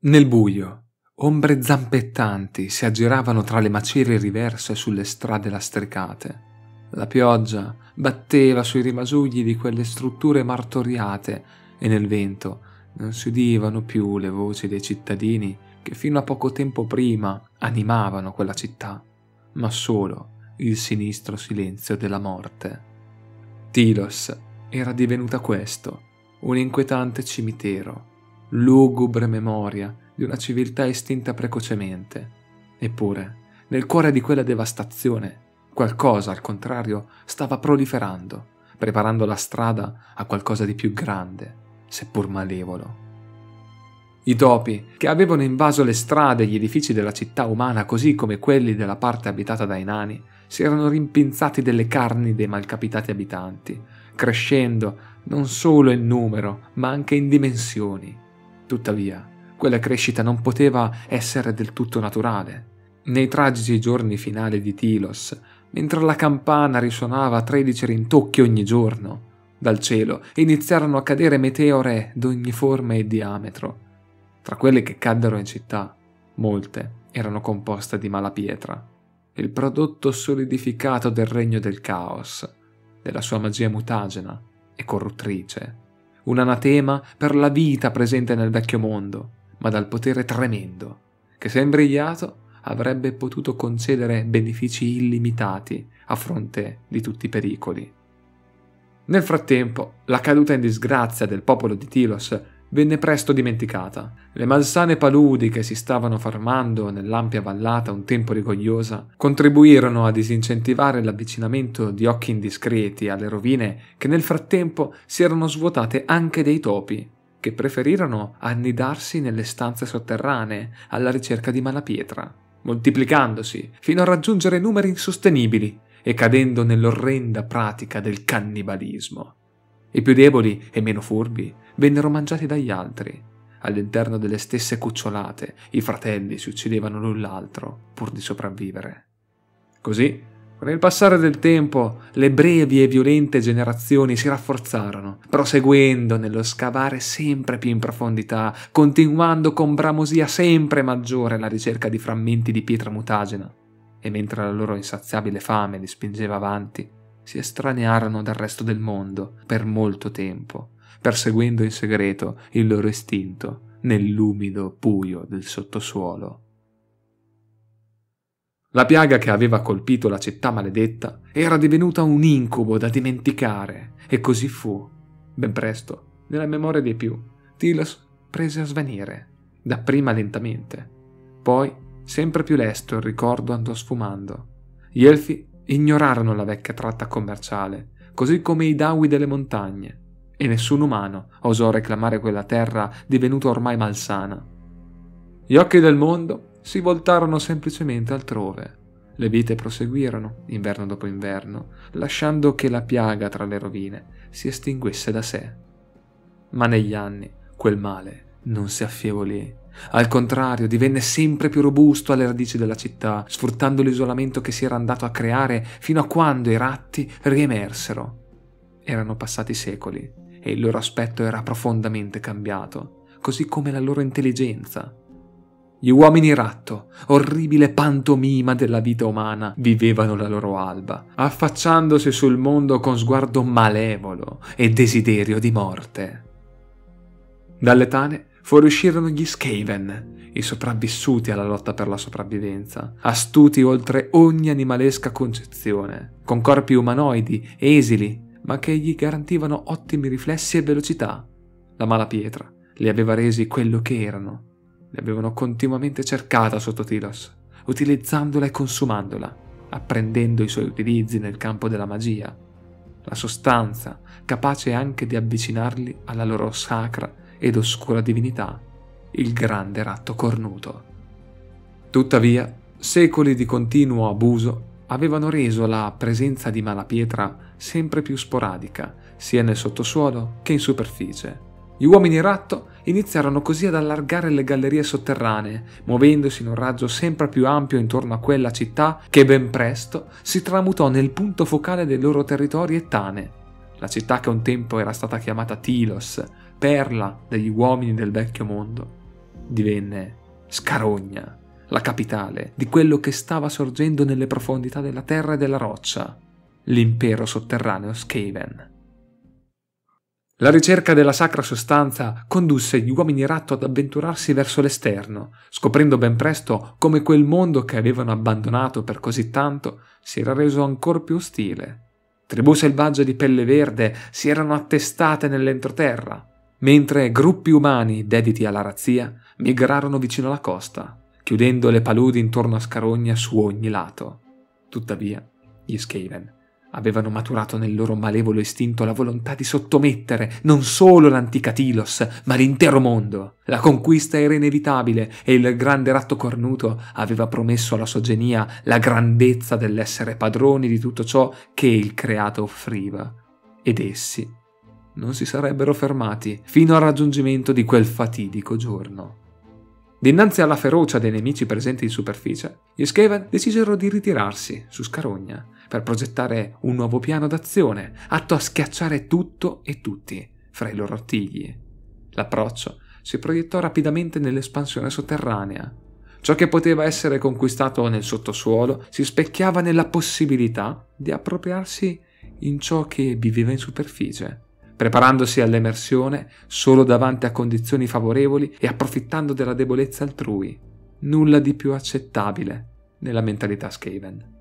Nel buio, ombre zampettanti si aggiravano tra le macerie riverse sulle strade lastricate. La pioggia batteva sui rimasugli di quelle strutture martoriate e nel vento non si udivano più le voci dei cittadini che fino a poco tempo prima animavano quella città, ma solo il sinistro silenzio della morte. Tilos era divenuta questo, un inquietante cimitero, lugubre memoria di una civiltà estinta precocemente. Eppure, nel cuore di quella devastazione, qualcosa, al contrario, stava proliferando, preparando la strada a qualcosa di più grande, seppur malevolo. I topi, che avevano invaso le strade e gli edifici della città umana così come quelli della parte abitata dai nani, si erano rimpinzati delle carni dei malcapitati abitanti, crescendo non solo in numero, ma anche in dimensioni. Tuttavia, quella crescita non poteva essere del tutto naturale. Nei tragici giorni finali di Tilos, mentre la campana risuonava tredici rintocchi ogni giorno, dal cielo iniziarono a cadere meteore d'ogni forma e diametro, tra quelle che caddero in città, molte erano composte di malapietra, il prodotto solidificato del regno del caos, della sua magia mutagena e corruttrice, un anatema per la vita presente nel vecchio mondo, ma dal potere tremendo, che se imbrigliato avrebbe potuto concedere benefici illimitati a fronte di tutti i pericoli. Nel frattempo, la caduta in disgrazia del popolo di Tilos venne presto dimenticata. Le malsane paludi che si stavano formando nell'ampia vallata un tempo rigogliosa contribuirono a disincentivare l'avvicinamento di occhi indiscreti alle rovine che nel frattempo si erano svuotate anche dei topi, che preferirono annidarsi nelle stanze sotterranee alla ricerca di malapietra, moltiplicandosi fino a raggiungere numeri insostenibili e cadendo nell'orrenda pratica del cannibalismo. I più deboli e meno furbi vennero mangiati dagli altri. All'interno delle stesse cucciolate i fratelli si uccidevano l'un l'altro pur di sopravvivere. Così, con il passare del tempo, le brevi e violente generazioni si rafforzarono, proseguendo nello scavare sempre più in profondità, continuando con bramosia sempre maggiore la ricerca di frammenti di pietra mutagena. E mentre la loro insaziabile fame li spingeva avanti, si estranearono dal resto del mondo per molto tempo, perseguendo in segreto il loro istinto nell'umido buio del sottosuolo. La piaga che aveva colpito la città maledetta era divenuta un incubo da dimenticare, e così fu. Ben presto, nella memoria dei più, Tilos prese a svanire, dapprima lentamente. Poi, sempre più lesto, il ricordo andò sfumando. Gli elfi ignorarono la vecchia tratta commerciale, così come i dawi delle montagne, e nessun umano osò reclamare quella terra divenuta ormai malsana. Gli occhi del mondo si voltarono semplicemente altrove. Le vite proseguirono, inverno dopo inverno, lasciando che la piaga tra le rovine si estinguesse da sé. Ma negli anni quel male non si affievolì. Al contrario, divenne sempre più robusto alle radici della città, sfruttando l'isolamento che si era andato a creare fino a quando i ratti riemersero. Erano passati secoli e il loro aspetto era profondamente cambiato, così come la loro intelligenza. Gli uomini ratto, orribile pantomima della vita umana, vivevano la loro alba, affacciandosi sul mondo con sguardo malevolo e desiderio di morte. Dalle tane fuoriuscirono gli Skaven, i sopravvissuti alla lotta per la sopravvivenza, astuti oltre ogni animalesca concezione, con corpi umanoidi, esili ma che gli garantivano ottimi riflessi e velocità. La mala pietra li aveva resi quello che erano. Li avevano continuamente cercata sotto Tilos, utilizzandola e consumandola, apprendendo i suoi utilizzi nel campo della magia, la sostanza capace anche di avvicinarli alla loro sacra ed oscura divinità, il grande ratto cornuto. Tuttavia, secoli di continuo abuso avevano reso la presenza di malapietra sempre più sporadica, sia nel sottosuolo che in superficie. Gli uomini ratto iniziarono così ad allargare le gallerie sotterranee, muovendosi in un raggio sempre più ampio intorno a quella città che ben presto si tramutò nel punto focale dei loro territori e Tane, la città che un tempo era stata chiamata Tilos, perla degli uomini del vecchio mondo. divenne Scarogna, la capitale di quello che stava sorgendo nelle profondità della terra e della roccia, l'impero sotterraneo Skaven. La ricerca della sacra sostanza condusse gli uomini ratto ad avventurarsi verso l'esterno, scoprendo ben presto come quel mondo che avevano abbandonato per così tanto si era reso ancor più ostile. Tribù selvagge di pelle verde si erano attestate nell'entroterra, mentre gruppi umani dediti alla razzia migrarono vicino alla costa, chiudendo le paludi intorno a Scarogna su ogni lato. Tuttavia, gli Skaven avevano maturato nel loro malevolo istinto la volontà di sottomettere non solo l'antica Tilos, ma l'intero mondo. La conquista era inevitabile e il grande ratto cornuto aveva promesso alla sua genia la grandezza dell'essere padroni di tutto ciò che il creato offriva. Ed essi non si sarebbero fermati fino al raggiungimento di quel fatidico giorno. Dinanzi alla ferocia dei nemici presenti in superficie, gli Skaven decisero di ritirarsi su Scarogna per progettare un nuovo piano d'azione atto a schiacciare tutto e tutti fra i loro artigli. L'approccio si proiettò rapidamente nell'espansione sotterranea. Ciò che poteva essere conquistato nel sottosuolo si specchiava nella possibilità di appropriarsi in ciò che viveva in superficie preparandosi all'emersione solo davanti a condizioni favorevoli e approfittando della debolezza altrui. Nulla di più accettabile nella mentalità Skaven.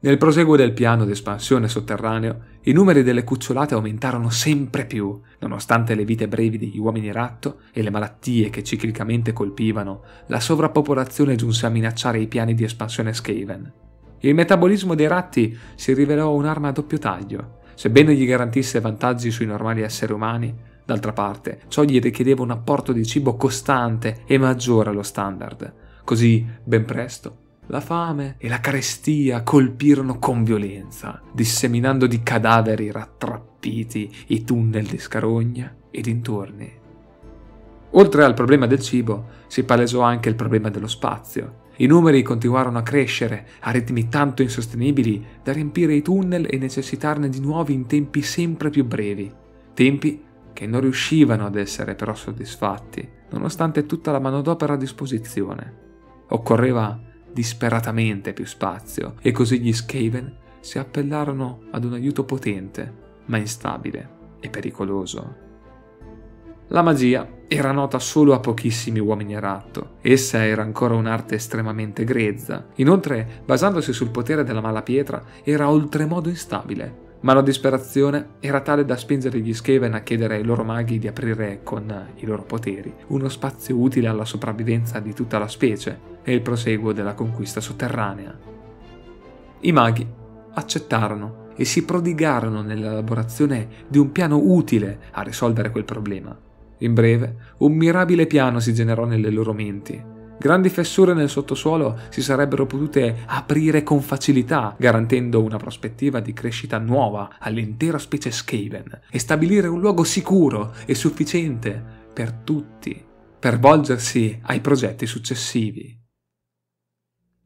Nel proseguo del piano d'espansione sotterraneo, i numeri delle cucciolate aumentarono sempre più, nonostante le vite brevi degli uomini ratto e le malattie che ciclicamente colpivano, la sovrappopolazione giunse a minacciare i piani di espansione Skaven. Il metabolismo dei ratti si rivelò un'arma a doppio taglio, Sebbene gli garantisse vantaggi sui normali esseri umani, d'altra parte ciò gli richiedeva un apporto di cibo costante e maggiore allo standard. Così, ben presto, la fame e la carestia colpirono con violenza, disseminando di cadaveri rattrappiti i tunnel di Scarogna e dintorni. Oltre al problema del cibo, si palesò anche il problema dello spazio. I numeri continuarono a crescere a ritmi tanto insostenibili da riempire i tunnel e necessitarne di nuovi in tempi sempre più brevi, tempi che non riuscivano ad essere però soddisfatti, nonostante tutta la manodopera a disposizione. Occorreva disperatamente più spazio e così gli Skaven si appellarono ad un aiuto potente, ma instabile e pericoloso. La magia era nota solo a pochissimi uomini a ratto. Essa era ancora un'arte estremamente grezza. Inoltre, basandosi sul potere della malapietra, era oltremodo instabile. Ma la disperazione era tale da spingere gli Skaven a chiedere ai loro maghi di aprire con i loro poteri uno spazio utile alla sopravvivenza di tutta la specie e il proseguo della conquista sotterranea. I maghi accettarono e si prodigarono nell'elaborazione di un piano utile a risolvere quel problema. In breve, un mirabile piano si generò nelle loro menti. Grandi fessure nel sottosuolo si sarebbero potute aprire con facilità, garantendo una prospettiva di crescita nuova all'intera specie Skaven e stabilire un luogo sicuro e sufficiente per tutti per volgersi ai progetti successivi.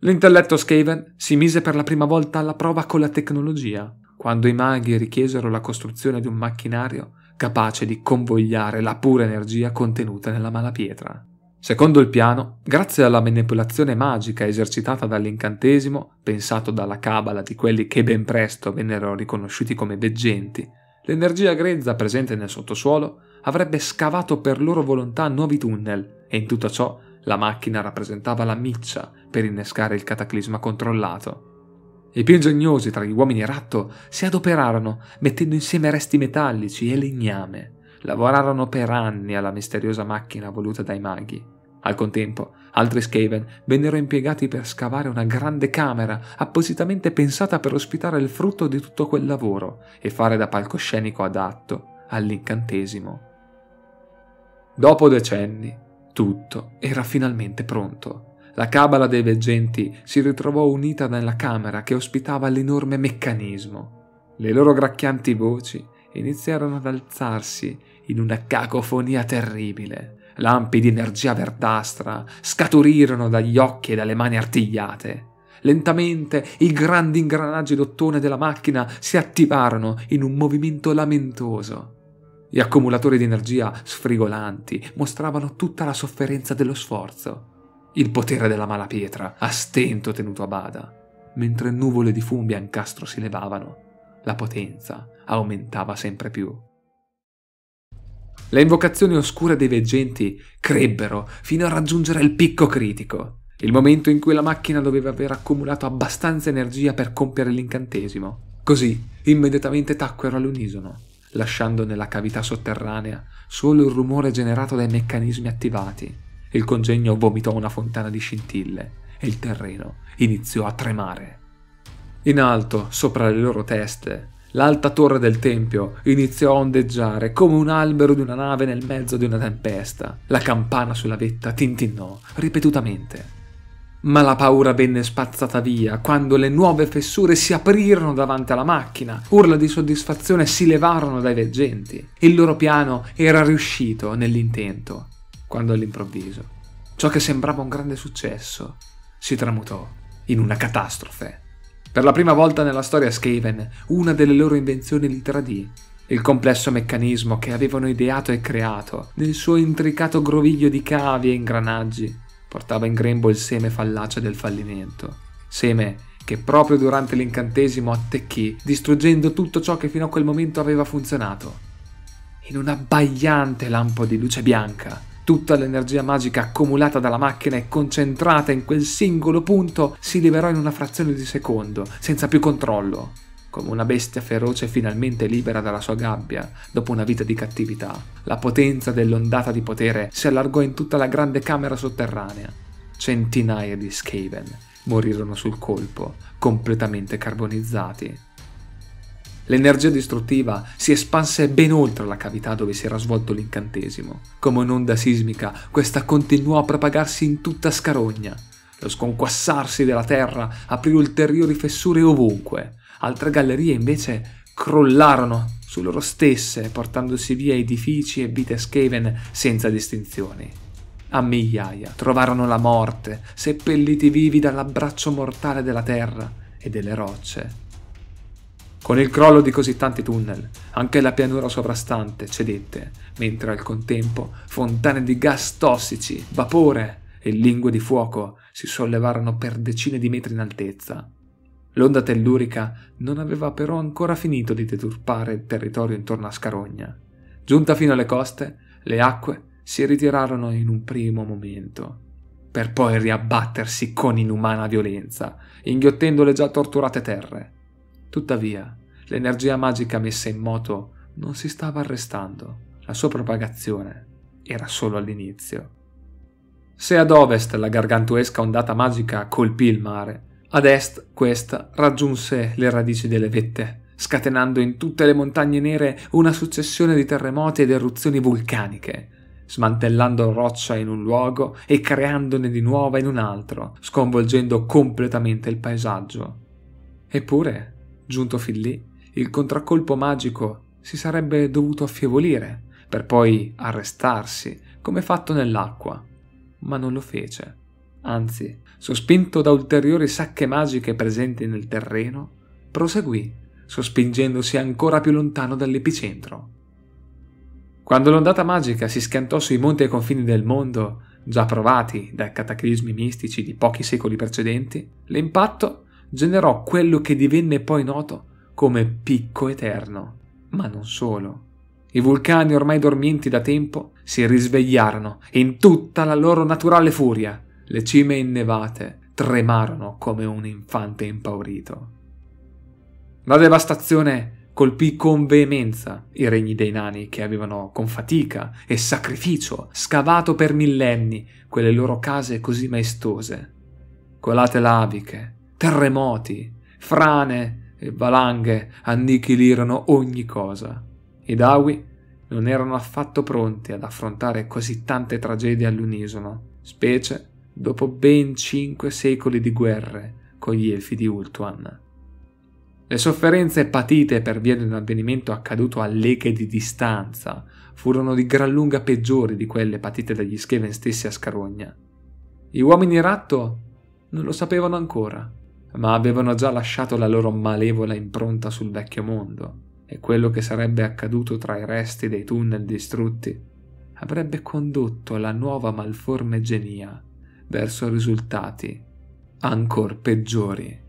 L'intelletto Skaven si mise per la prima volta alla prova con la tecnologia, quando i maghi richiesero la costruzione di un macchinario capace di convogliare la pura energia contenuta nella malapietra. Secondo il piano, grazie alla manipolazione magica esercitata dall'incantesimo, pensato dalla cabala di quelli che ben presto vennero riconosciuti come veggenti, l'energia grezza presente nel sottosuolo avrebbe scavato per loro volontà nuovi tunnel e in tutto ciò la macchina rappresentava la miccia per innescare il cataclisma controllato. I più ingegnosi tra gli uomini ratto si adoperarono, mettendo insieme resti metallici e legname. Lavorarono per anni alla misteriosa macchina voluta dai maghi. Al contempo, altri Skaven vennero impiegati per scavare una grande camera appositamente pensata per ospitare il frutto di tutto quel lavoro e fare da palcoscenico adatto all'incantesimo. Dopo decenni, tutto era finalmente pronto. La cabala dei veggenti si ritrovò unita nella camera che ospitava l'enorme meccanismo. Le loro gracchianti voci iniziarono ad alzarsi in una cacofonia terribile. Lampi di energia verdastra scaturirono dagli occhi e dalle mani artigliate. Lentamente i grandi ingranaggi d'ottone della macchina si attivarono in un movimento lamentoso. Gli accumulatori di energia sfrigolanti mostravano tutta la sofferenza dello sforzo, il potere della malapietra a stento tenuto a bada, mentre nuvole di fumi biancastro si levavano, la potenza aumentava sempre più. Le invocazioni oscure dei veggenti crebbero fino a raggiungere il picco critico, il momento in cui la macchina doveva aver accumulato abbastanza energia per compiere l'incantesimo. Così immediatamente tacquero all'unisono lasciando nella cavità sotterranea solo il rumore generato dai meccanismi attivati. Il congegno vomitò una fontana di scintille e il terreno iniziò a tremare. In alto, sopra le loro teste, l'alta torre del tempio iniziò a ondeggiare come un albero di una nave nel mezzo di una tempesta. La campana sulla vetta tintinnò ripetutamente ma la paura venne spazzata via quando le nuove fessure si aprirono davanti alla macchina. Urla di soddisfazione si levarono dai veggenti. Il loro piano era riuscito nell'intento, quando all'improvviso ciò che sembrava un grande successo si tramutò in una catastrofe. Per la prima volta nella storia Skaven, una delle loro invenzioni li tradì. Il complesso meccanismo che avevano ideato e creato, nel suo intricato groviglio di cavi e ingranaggi, portava in grembo il seme fallace del fallimento. Seme che proprio durante l'incantesimo attecchì, distruggendo tutto ciò che fino a quel momento aveva funzionato. In un abbagliante lampo di luce bianca, tutta l'energia magica accumulata dalla macchina e concentrata in quel singolo punto si liberò in una frazione di secondo, senza più controllo come una bestia feroce finalmente libera dalla sua gabbia dopo una vita di cattività. La potenza dell'ondata di potere si allargò in tutta la grande camera sotterranea. Centinaia di Skaven morirono sul colpo, completamente carbonizzati. L'energia distruttiva si espanse ben oltre la cavità dove si era svolto l'incantesimo. Come un'onda sismica, questa continuò a propagarsi in tutta Scarogna. Lo sconquassarsi della terra aprì ulteriori fessure ovunque, Altre gallerie invece crollarono su loro stesse, portandosi via edifici e vite Skaven senza distinzioni. A migliaia trovarono la morte, seppelliti vivi dall'abbraccio mortale della terra e delle rocce. Con il crollo di così tanti tunnel, anche la pianura sovrastante cedette, mentre al contempo fontane di gas tossici, vapore e lingue di fuoco si sollevarono per decine di metri in altezza. L'onda tellurica non aveva però ancora finito di deturpare il territorio intorno a Scarogna. Giunta fino alle coste, le acque si ritirarono in un primo momento, per poi riabbattersi con inumana violenza, inghiottendo le già torturate terre. Tuttavia, l'energia magica messa in moto non si stava arrestando, la sua propagazione era solo all'inizio. Se ad ovest la gargantuesca ondata magica colpì il mare, ad est questa raggiunse le radici delle vette, scatenando in tutte le montagne nere una successione di terremoti ed eruzioni vulcaniche, smantellando roccia in un luogo e creandone di nuova in un altro, sconvolgendo completamente il paesaggio. Eppure, giunto fin lì, il contraccolpo magico si sarebbe dovuto affievolire, per poi arrestarsi, come fatto nell'acqua, ma non lo fece. Anzi, sospinto da ulteriori sacche magiche presenti nel terreno, proseguì, sospingendosi ancora più lontano dall'epicentro. Quando l'ondata magica si schiantò sui monti ai confini del mondo, già provati dai cataclismi mistici di pochi secoli precedenti, l'impatto generò quello che divenne poi noto come picco eterno. Ma non solo. I vulcani ormai dormienti da tempo si risvegliarono in tutta la loro naturale furia le cime innevate tremarono come un infante impaurito. La devastazione colpì con veemenza i regni dei nani che avevano con fatica e sacrificio scavato per millenni quelle loro case così maestose. Colate laviche, terremoti, frane e valanghe annichilirono ogni cosa. I Dawi non erano affatto pronti ad affrontare così tante tragedie all'unisono, specie dopo ben cinque secoli di guerre con gli elfi di Ultuan. Le sofferenze patite per via di un avvenimento accaduto a leghe di distanza furono di gran lunga peggiori di quelle patite dagli Skaven stessi a Scarogna. Gli uomini ratto non lo sapevano ancora, ma avevano già lasciato la loro malevola impronta sul vecchio mondo e quello che sarebbe accaduto tra i resti dei tunnel distrutti avrebbe condotto la nuova malforme genia verso risultati ancor peggiori.